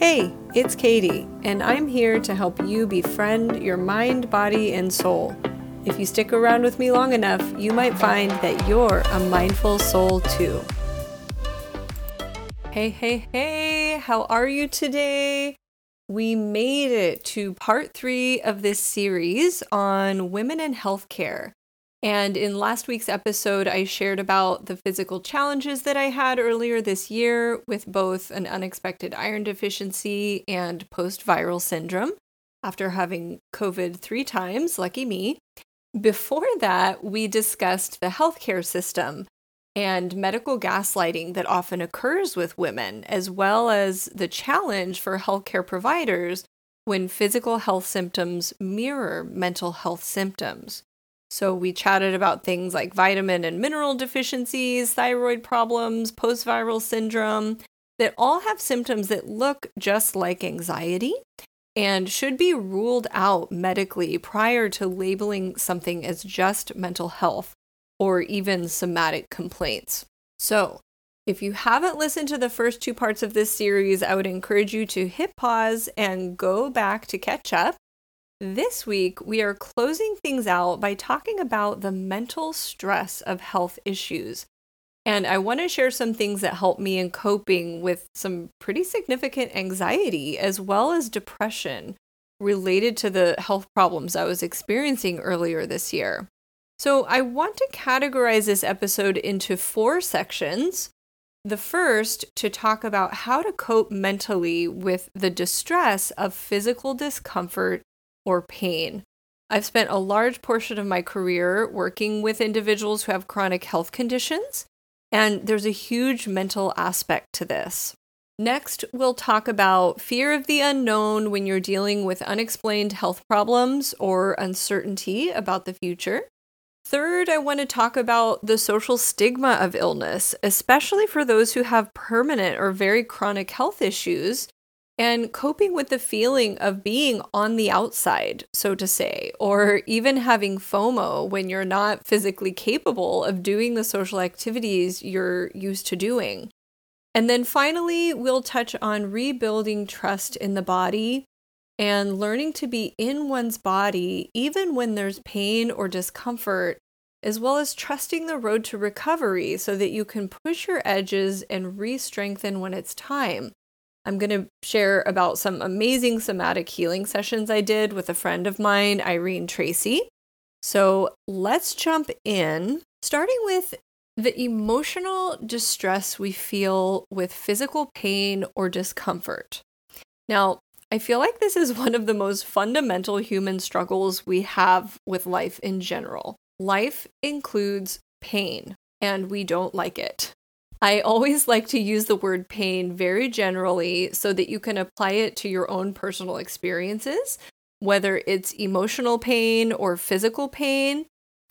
Hey, it's Katie, and I'm here to help you befriend your mind, body, and soul. If you stick around with me long enough, you might find that you're a mindful soul too. Hey, hey, hey, how are you today? We made it to part three of this series on women in healthcare. And in last week's episode, I shared about the physical challenges that I had earlier this year with both an unexpected iron deficiency and post viral syndrome after having COVID three times, lucky me. Before that, we discussed the healthcare system and medical gaslighting that often occurs with women, as well as the challenge for healthcare providers when physical health symptoms mirror mental health symptoms. So we chatted about things like vitamin and mineral deficiencies, thyroid problems, post viral syndrome that all have symptoms that look just like anxiety and should be ruled out medically prior to labeling something as just mental health or even somatic complaints. So, if you haven't listened to the first two parts of this series, I would encourage you to hit pause and go back to catch up this week, we are closing things out by talking about the mental stress of health issues. And I want to share some things that helped me in coping with some pretty significant anxiety as well as depression related to the health problems I was experiencing earlier this year. So, I want to categorize this episode into four sections. The first, to talk about how to cope mentally with the distress of physical discomfort or pain. I've spent a large portion of my career working with individuals who have chronic health conditions, and there's a huge mental aspect to this. Next, we'll talk about fear of the unknown when you're dealing with unexplained health problems or uncertainty about the future. Third, I want to talk about the social stigma of illness, especially for those who have permanent or very chronic health issues and coping with the feeling of being on the outside, so to say, or even having FOMO when you're not physically capable of doing the social activities you're used to doing. And then finally, we'll touch on rebuilding trust in the body and learning to be in one's body even when there's pain or discomfort, as well as trusting the road to recovery so that you can push your edges and re strengthen when it's time. I'm going to share about some amazing somatic healing sessions I did with a friend of mine, Irene Tracey. So let's jump in, starting with the emotional distress we feel with physical pain or discomfort. Now, I feel like this is one of the most fundamental human struggles we have with life in general. Life includes pain, and we don't like it. I always like to use the word pain very generally so that you can apply it to your own personal experiences, whether it's emotional pain or physical pain.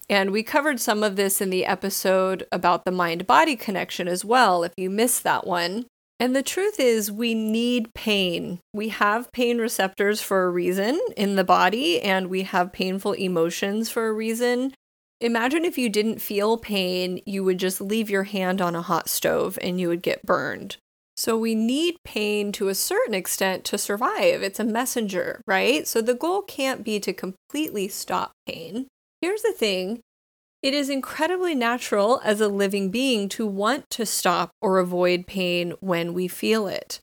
And we covered some of this in the episode about the mind body connection as well, if you missed that one. And the truth is, we need pain. We have pain receptors for a reason in the body, and we have painful emotions for a reason. Imagine if you didn't feel pain, you would just leave your hand on a hot stove and you would get burned. So we need pain to a certain extent to survive. It's a messenger, right? So the goal can't be to completely stop pain. Here's the thing it is incredibly natural as a living being to want to stop or avoid pain when we feel it.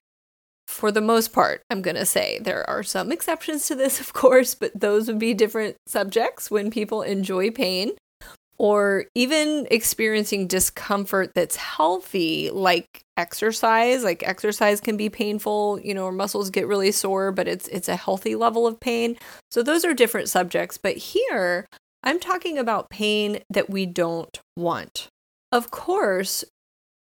For the most part, I'm going to say there are some exceptions to this, of course, but those would be different subjects when people enjoy pain or even experiencing discomfort that's healthy, like exercise. Like exercise can be painful, you know, or muscles get really sore, but it's it's a healthy level of pain. So those are different subjects. But here, I'm talking about pain that we don't want. Of course,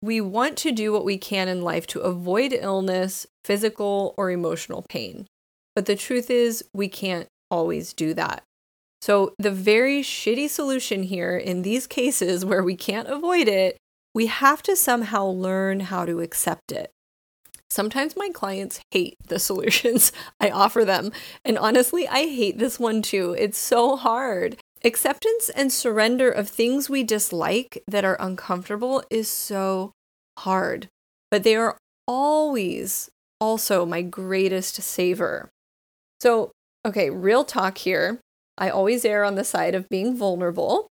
we want to do what we can in life to avoid illness, physical or emotional pain. But the truth is, we can't always do that. So, the very shitty solution here in these cases where we can't avoid it, we have to somehow learn how to accept it. Sometimes my clients hate the solutions I offer them. And honestly, I hate this one too. It's so hard. Acceptance and surrender of things we dislike that are uncomfortable is so hard, but they are always also my greatest saver. So, okay, real talk here. I always err on the side of being vulnerable.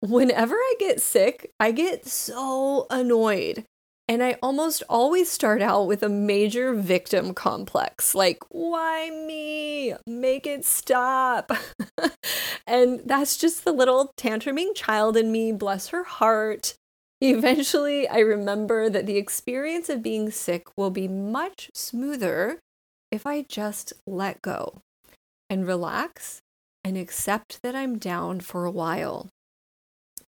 Whenever I get sick, I get so annoyed. And I almost always start out with a major victim complex like, why me? Make it stop. and that's just the little tantruming child in me, bless her heart. Eventually, I remember that the experience of being sick will be much smoother if I just let go and relax and accept that I'm down for a while.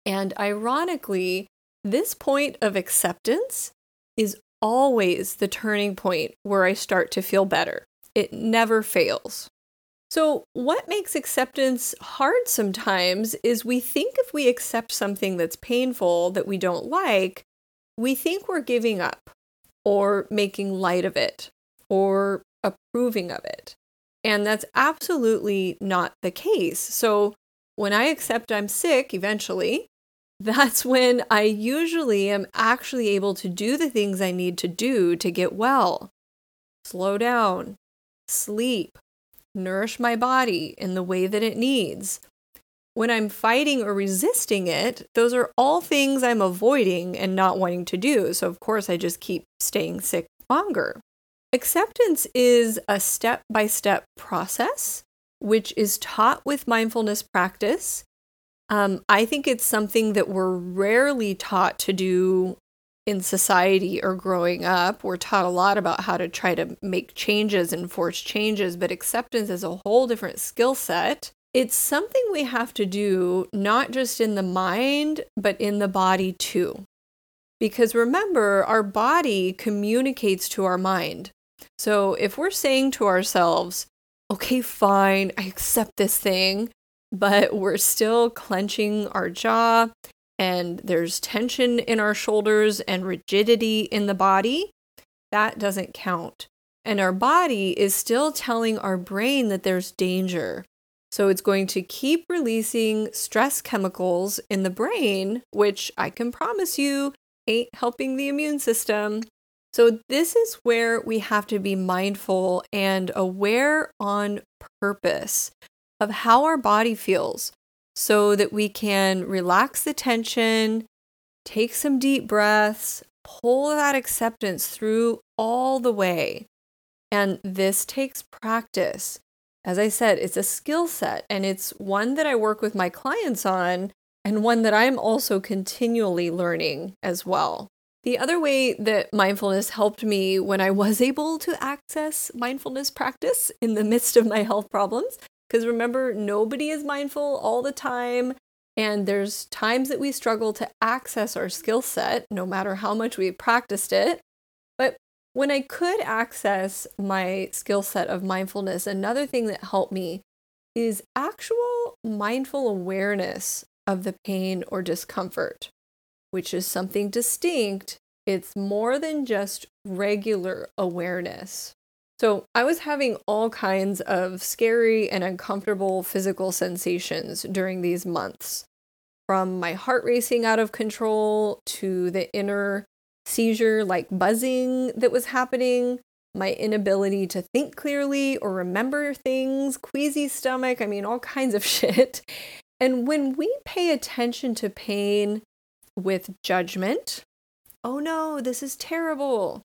And ironically, this point of acceptance is always the turning point where I start to feel better. It never fails. So, what makes acceptance hard sometimes is we think if we accept something that's painful that we don't like, we think we're giving up or making light of it or approving of it. And that's absolutely not the case. So, when I accept I'm sick eventually, that's when I usually am actually able to do the things I need to do to get well. Slow down, sleep, nourish my body in the way that it needs. When I'm fighting or resisting it, those are all things I'm avoiding and not wanting to do. So, of course, I just keep staying sick longer. Acceptance is a step by step process, which is taught with mindfulness practice um, I think it's something that we're rarely taught to do in society or growing up. We're taught a lot about how to try to make changes and force changes, but acceptance is a whole different skill set. It's something we have to do not just in the mind, but in the body too. Because remember, our body communicates to our mind. So if we're saying to ourselves, okay, fine, I accept this thing, but we're still clenching our jaw and there's tension in our shoulders and rigidity in the body, that doesn't count. And our body is still telling our brain that there's danger. So it's going to keep releasing stress chemicals in the brain, which I can promise you ain't helping the immune system. So, this is where we have to be mindful and aware on purpose of how our body feels so that we can relax the tension, take some deep breaths, pull that acceptance through all the way. And this takes practice. As I said, it's a skill set and it's one that I work with my clients on and one that I'm also continually learning as well. The other way that mindfulness helped me when I was able to access mindfulness practice in the midst of my health problems because remember, nobody is mindful all the time. And there's times that we struggle to access our skill set, no matter how much we practiced it. But when I could access my skill set of mindfulness, another thing that helped me is actual mindful awareness of the pain or discomfort, which is something distinct. It's more than just regular awareness. So I was having all kinds of scary and uncomfortable physical sensations during these months, from my heart racing out of control to the inner seizure like buzzing that was happening, my inability to think clearly or remember things, queasy stomach, I mean, all kinds of shit. And when we pay attention to pain with judgment, oh no, this is terrible,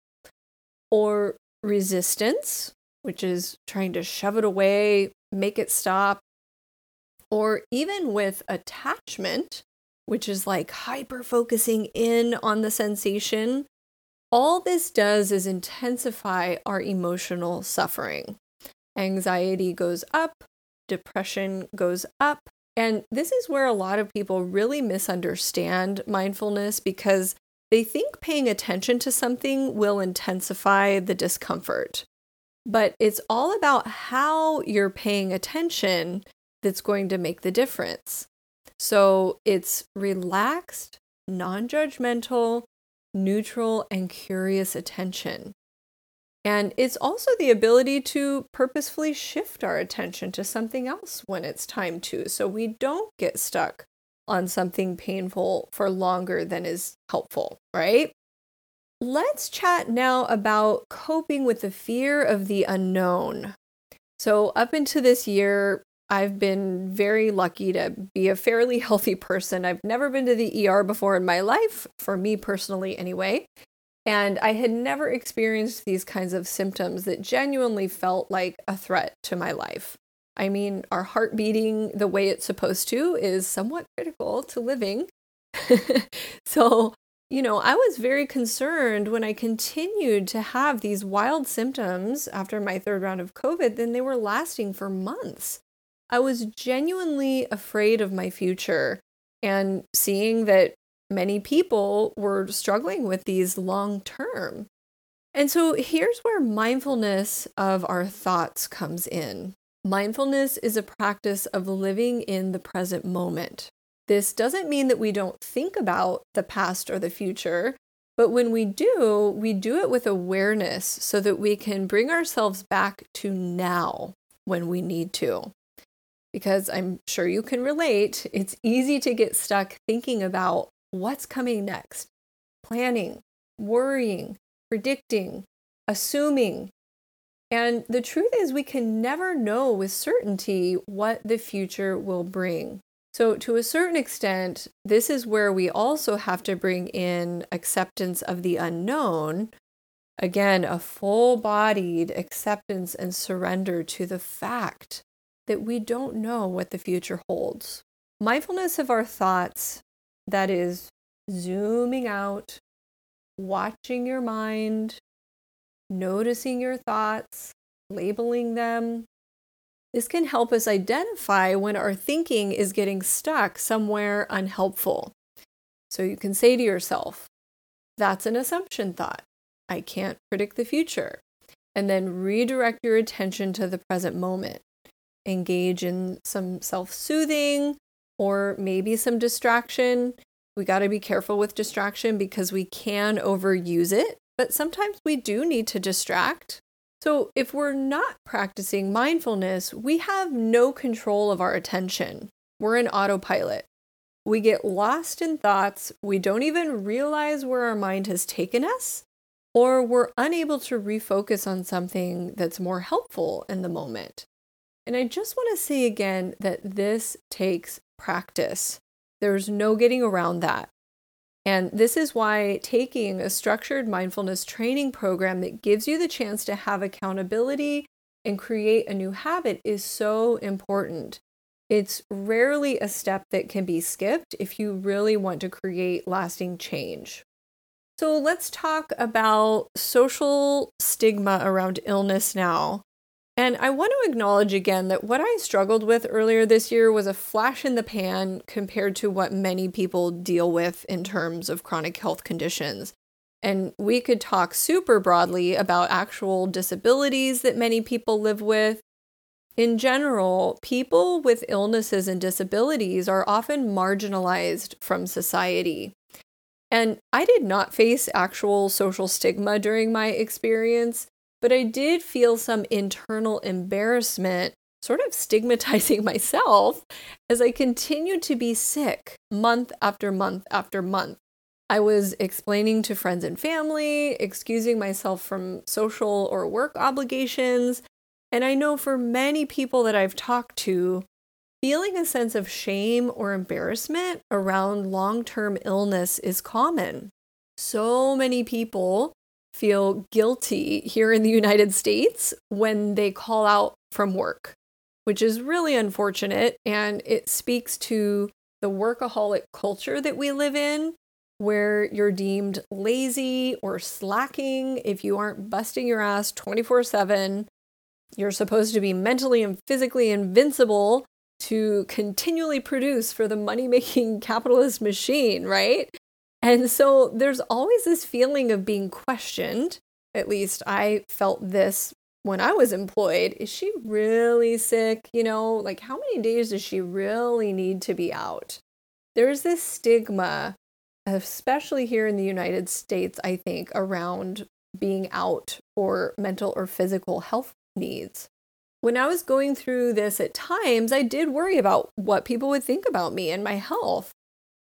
or resistance, which is trying to shove it away, make it stop, or even with attachment, which is like hyper focusing in on the sensation, all this does is intensify our emotional suffering. Anxiety goes up, depression goes up. And this is where a lot of people really misunderstand mindfulness because they think paying attention to something will intensify the discomfort, but it's all about how you're paying attention that's going to make the difference. So it's relaxed, non judgmental, neutral, and curious attention. And it's also the ability to purposefully shift our attention to something else when it's time to, so we don't get stuck on something painful for longer than is helpful, right? let's chat now about coping with the fear of the unknown. So, up into this year, I've been very lucky to be a fairly healthy person. I've never been to the ER before in my life, for me personally, anyway. And I had never experienced these kinds of symptoms that genuinely felt like a threat to my life. I mean, our heart beating the way it's supposed to is somewhat critical to living. so, you know, I was very concerned when I continued to have these wild symptoms after my third round of COVID, then they were lasting for months. I was genuinely afraid of my future and seeing that many people were struggling with these long term. And so here's where mindfulness of our thoughts comes in. Mindfulness is a practice of living in the present moment. This doesn't mean that we don't think about the past or the future, but when we do, we do it with awareness so that we can bring ourselves back to now when we need to. Because I'm sure you can relate, it's easy to get stuck thinking about what's coming next, planning, worrying, predicting, assuming. And the truth is, we can never know with certainty what the future will bring. So, to a certain extent, this is where we also have to bring in acceptance of the unknown. Again, a full bodied acceptance and surrender to the fact that we don't know what the future holds. Mindfulness of our thoughts that is zooming out, watching your mind, noticing your thoughts, labeling them. This can help us identify when our thinking is getting stuck somewhere unhelpful. So you can say to yourself, that's an assumption thought. I can't predict the future. And then redirect your attention to the present moment. Engage in some self soothing or maybe some distraction. We got to be careful with distraction because we can overuse it, but sometimes we do need to distract. So, if we're not practicing mindfulness, we have no control of our attention. We're in autopilot. We get lost in thoughts, we don't even realize where our mind has taken us, or we're unable to refocus on something that's more helpful in the moment. And I just want to say again that this takes practice. There's no getting around that. And this is why taking a structured mindfulness training program that gives you the chance to have accountability and create a new habit is so important. It's rarely a step that can be skipped if you really want to create lasting change. So let's talk about social stigma around illness now. And I want to acknowledge again that what I struggled with earlier this year was a flash in the pan compared to what many people deal with in terms of chronic health conditions. And we could talk super broadly about actual disabilities that many people live with. In general, people with illnesses and disabilities are often marginalized from society. And I did not face actual social stigma during my experience, but I did feel some internal embarrassment, sort of stigmatizing myself as I continued to be sick month after month after month. I was explaining to friends and family, excusing myself from social or work obligations. And I know for many people that I've talked to, feeling a sense of shame or embarrassment around long term illness is common. So many people feel guilty here in the United States when they call out from work, which is really unfortunate. And it speaks to the workaholic culture that we live in, where you're deemed lazy or slacking if you aren't busting your ass 24 7. You're supposed to be mentally and physically invincible to continually produce for the money making capitalist machine, right? And so there's always this feeling of being questioned. At least I felt this when I was employed. Is she really sick? You know, like how many days does she really need to be out? There's this stigma, especially here in the United States, I think, around being out for mental or physical health needs. When I was going through this at times, I did worry about what people would think about me and my health.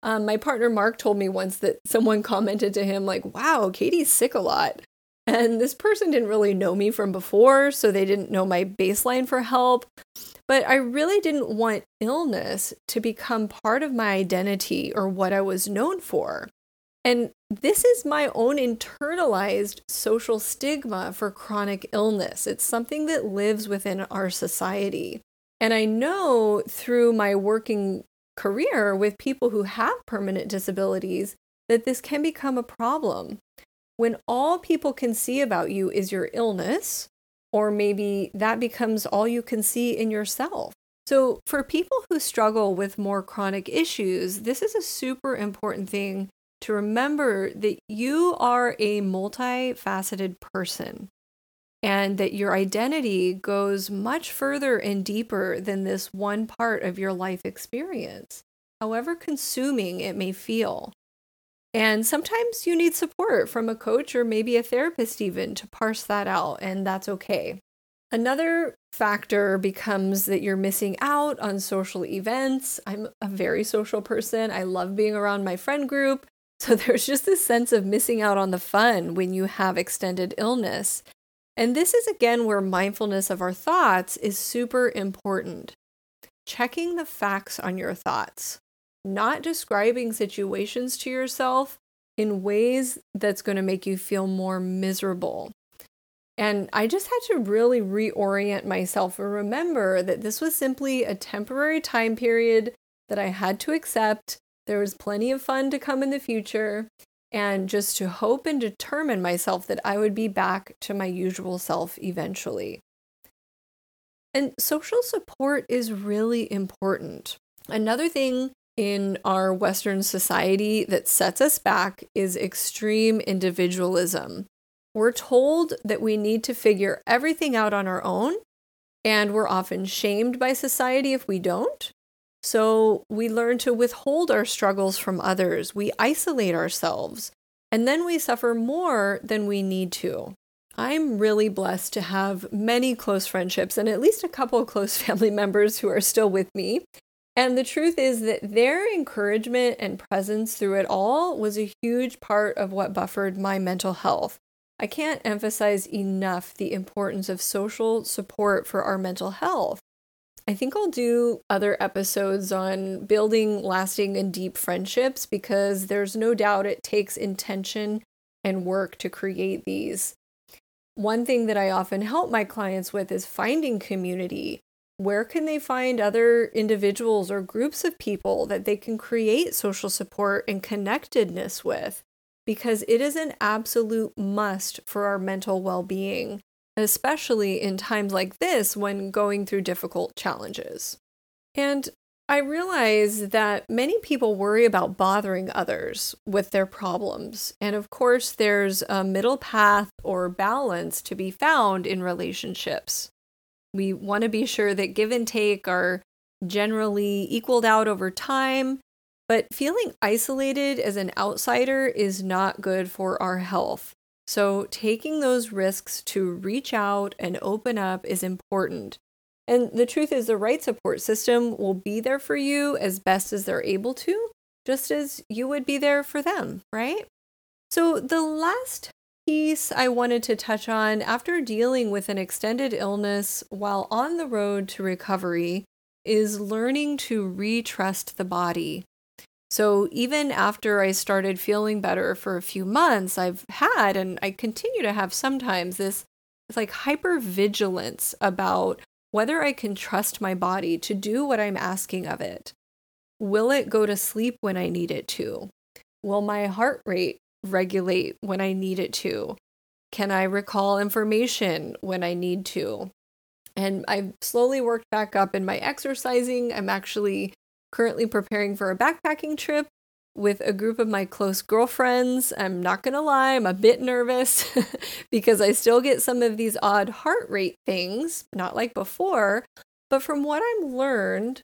Um, my partner Mark told me once that someone commented to him, like, wow, Katie's sick a lot. And this person didn't really know me from before, so they didn't know my baseline for help. But I really didn't want illness to become part of my identity or what I was known for. And this is my own internalized social stigma for chronic illness. It's something that lives within our society. And I know through my working career with people who have permanent disabilities that this can become a problem. When all people can see about you is your illness, or maybe that becomes all you can see in yourself. So, for people who struggle with more chronic issues, this is a super important thing to remember that you are a multifaceted person and that your identity goes much further and deeper than this one part of your life experience, however consuming it may feel. And sometimes you need support from a coach or maybe a therapist, even to parse that out, and that's okay. Another factor becomes that you're missing out on social events. I'm a very social person. I love being around my friend group. So there's just this sense of missing out on the fun when you have extended illness. And this is again where mindfulness of our thoughts is super important. Checking the facts on your thoughts, not describing situations to yourself in ways that's going to make you feel more miserable. And I just had to really reorient myself and remember that this was simply a temporary time period that I had to accept. There was plenty of fun to come in the future, and just to hope and determine myself that I would be back to my usual self eventually. And social support is really important. Another thing in our Western society that sets us back is extreme individualism. We're told that we need to figure everything out on our own, and we're often shamed by society if we don't. So we learn to withhold our struggles from others, we isolate ourselves, and then we suffer more than we need to. I'm really blessed to have many close friendships and at least a couple of close family members who are still with me. And the truth is that their encouragement and presence through it all was a huge part of what buffered my mental health. I can't emphasize enough the importance of social support for our mental health. I think I'll do other episodes on building lasting and deep friendships because there's no doubt it takes intention and work to create these. One thing that I often help my clients with is finding community. Where can they find other individuals or groups of people that they can create social support and connectedness with? Because it is an absolute must for our mental well being especially in times like this when going through difficult challenges. And I realize that many people worry about bothering others with their problems. And of course, there's a middle path or balance to be found in relationships. We want to be sure that give and take are generally equaled out over time, but feeling isolated as an outsider is not good for our health. So, taking those risks to reach out and open up is important. And the truth is, the right support system will be there for you as best as they're able to, just as you would be there for them, right? So, the last piece I wanted to touch on after dealing with an extended illness while on the road to recovery is learning to retrust the body. So even after I started feeling better for a few months, I've had and I continue to have sometimes this it's like hyper vigilance about whether I can trust my body to do what I'm asking of it. Will it go to sleep when I need it to? Will my heart rate regulate when I need it to? Can I recall information when I need to? And I've slowly worked back up in my exercising. I'm actually currently preparing for a backpacking trip with a group of my close girlfriends. I'm not to lie, I'm a bit nervous because I still get some of these odd heart rate things, not like before. But from what I've learned,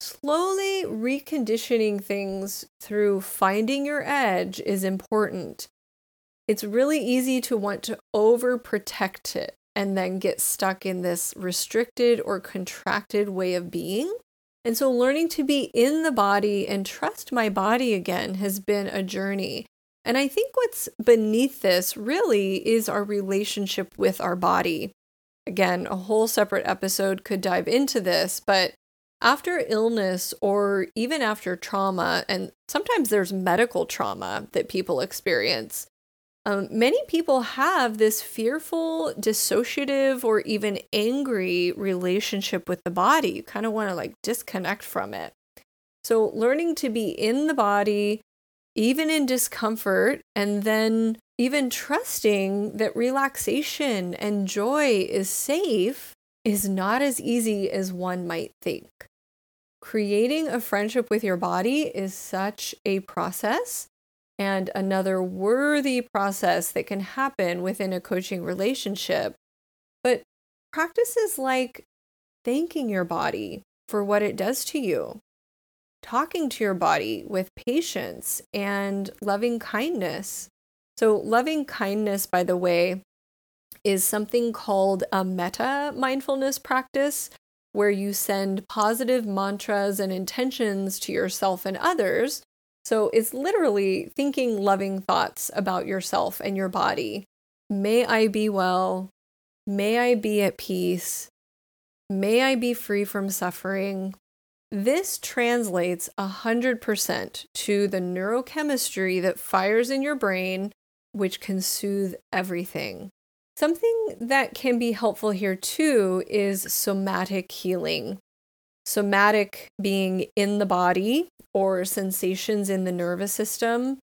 slowly reconditioning things through finding your edge is important. It's really easy to want to overprotect it and then get stuck in this restricted or contracted way of being And so, learning to be in the body and trust my body again has been a journey. And I think what's beneath this really is our relationship with our body. Again, a whole separate episode could dive into this, but after illness or even after trauma, and sometimes there's medical trauma that people experience, um, many people have this fearful, dissociative, or even angry relationship with the body. You kind of want to like disconnect from it. So, learning to be in the body, even in discomfort, and then even trusting that relaxation and joy is safe is not as easy as one might think. Creating a friendship with your body is such a process and another worthy process that can happen within a coaching relationship. But practices like thanking your body for what it does to you, talking to your body with patience and loving kindness. So, loving kindness, by the way, is something called a metta mindfulness practice where you send positive mantras and intentions to yourself and others so it's literally thinking loving thoughts about yourself and your body. May I be well. May I be at peace. May I be free from suffering. This translates 100% to the neurochemistry that fires in your brain, which can soothe everything. Something that can be helpful here too is somatic healing. Somatic being in the body or sensations in the nervous system,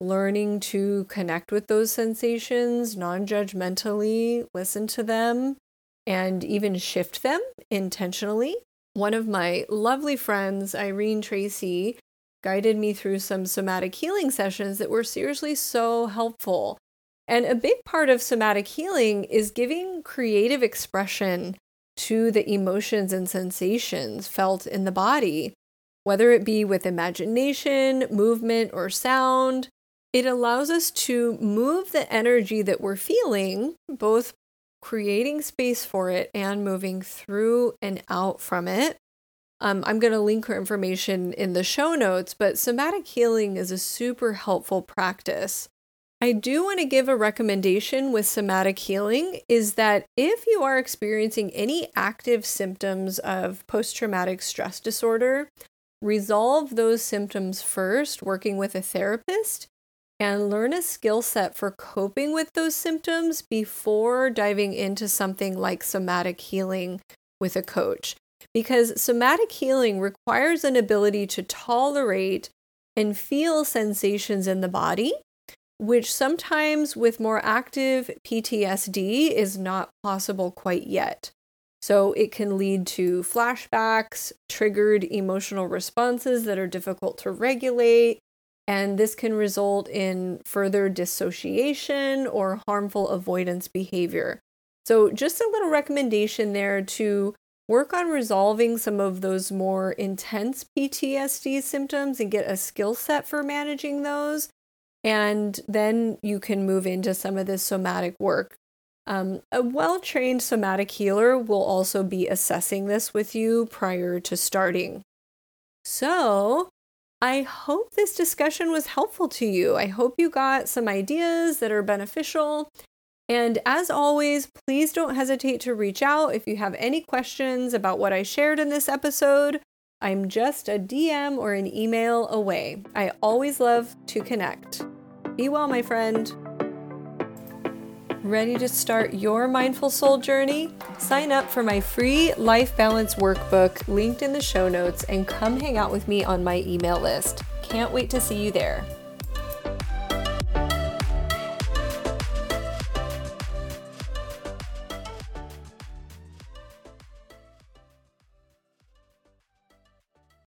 learning to connect with those sensations non judgmentally, listen to them, and even shift them intentionally. One of my lovely friends, Irene Tracey, guided me through some somatic healing sessions that were seriously so helpful. And a big part of somatic healing is giving creative expression to the emotions and sensations felt in the body, whether it be with imagination, movement, or sound. It allows us to move the energy that we're feeling, both creating space for it and moving through and out from it. Um, I'm going to link her information in the show notes, but somatic healing is a super helpful practice. I do want to give a recommendation with somatic healing is that if you are experiencing any active symptoms of post traumatic stress disorder, resolve those symptoms first, working with a therapist, and learn a skill set for coping with those symptoms before diving into something like somatic healing with a coach. Because somatic healing requires an ability to tolerate and feel sensations in the body which sometimes with more active PTSD is not possible quite yet. So it can lead to flashbacks, triggered emotional responses that are difficult to regulate, and this can result in further dissociation or harmful avoidance behavior. So, just a little recommendation there to work on resolving some of those more intense PTSD symptoms and get a skill set for managing those and then you can move into some of this somatic work. Um, a well trained somatic healer will also be assessing this with you prior to starting. So, I hope this discussion was helpful to you. I hope you got some ideas that are beneficial. And as always, please don't hesitate to reach out if you have any questions about what I shared in this episode. I'm just a DM or an email away. I always love to connect. Be well, my friend. Ready to start your mindful soul journey? Sign up for my free life balance workbook linked in the show notes and come hang out with me on my email list. Can't wait to see you there.